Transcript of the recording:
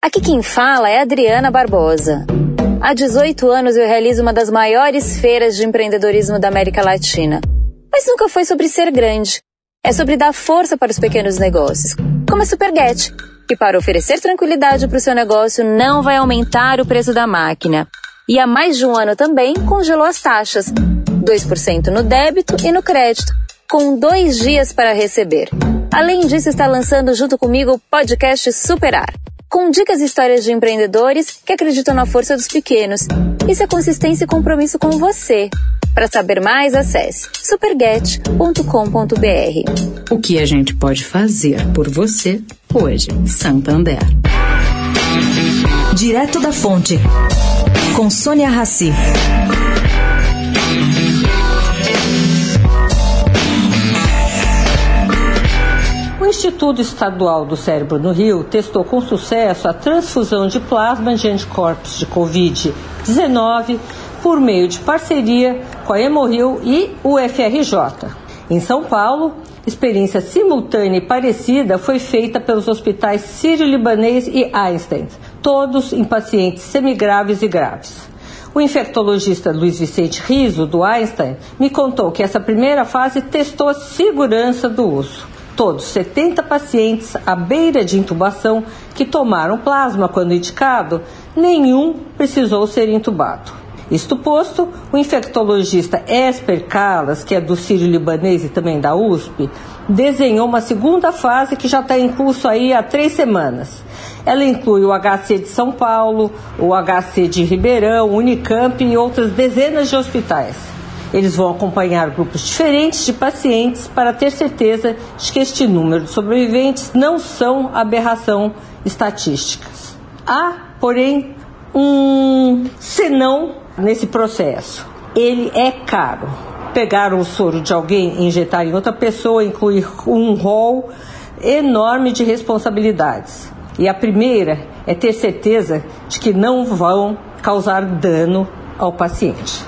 Aqui quem fala é Adriana Barbosa. Há 18 anos eu realizo uma das maiores feiras de empreendedorismo da América Latina. Mas nunca foi sobre ser grande. É sobre dar força para os pequenos negócios, como a Superget, que para oferecer tranquilidade para o seu negócio não vai aumentar o preço da máquina. E há mais de um ano também congelou as taxas, 2% no débito e no crédito, com dois dias para receber. Além disso, está lançando junto comigo o podcast Superar com dicas e histórias de empreendedores que acreditam na força dos pequenos. Isso é consistência e compromisso com você. Para saber mais, acesse superget.com.br. O que a gente pode fazer por você hoje, Santander. Direto da Fonte, com Sônia Rassi. Instituto Estadual do Cérebro no Rio testou com sucesso a transfusão de plasma de anticorpos de Covid-19 por meio de parceria com a Hemorrio e o FRJ. Em São Paulo, experiência simultânea e parecida foi feita pelos hospitais Sírio-Libanês e Einstein, todos em pacientes semigraves e graves. O infectologista Luiz Vicente Riso, do Einstein, me contou que essa primeira fase testou a segurança do uso todos 70 pacientes à beira de intubação que tomaram plasma quando indicado, nenhum precisou ser intubado. Isto posto, o infectologista Esper Calas, que é do Sírio Libanês e também da USP, desenhou uma segunda fase que já está em curso aí há três semanas. Ela inclui o HC de São Paulo, o HC de Ribeirão, Unicamp e outras dezenas de hospitais. Eles vão acompanhar grupos diferentes de pacientes para ter certeza de que este número de sobreviventes não são aberração estatísticas. Há, porém, um senão nesse processo. Ele é caro. Pegar o soro de alguém e injetar em outra pessoa inclui um rol enorme de responsabilidades. E a primeira é ter certeza de que não vão causar dano ao paciente.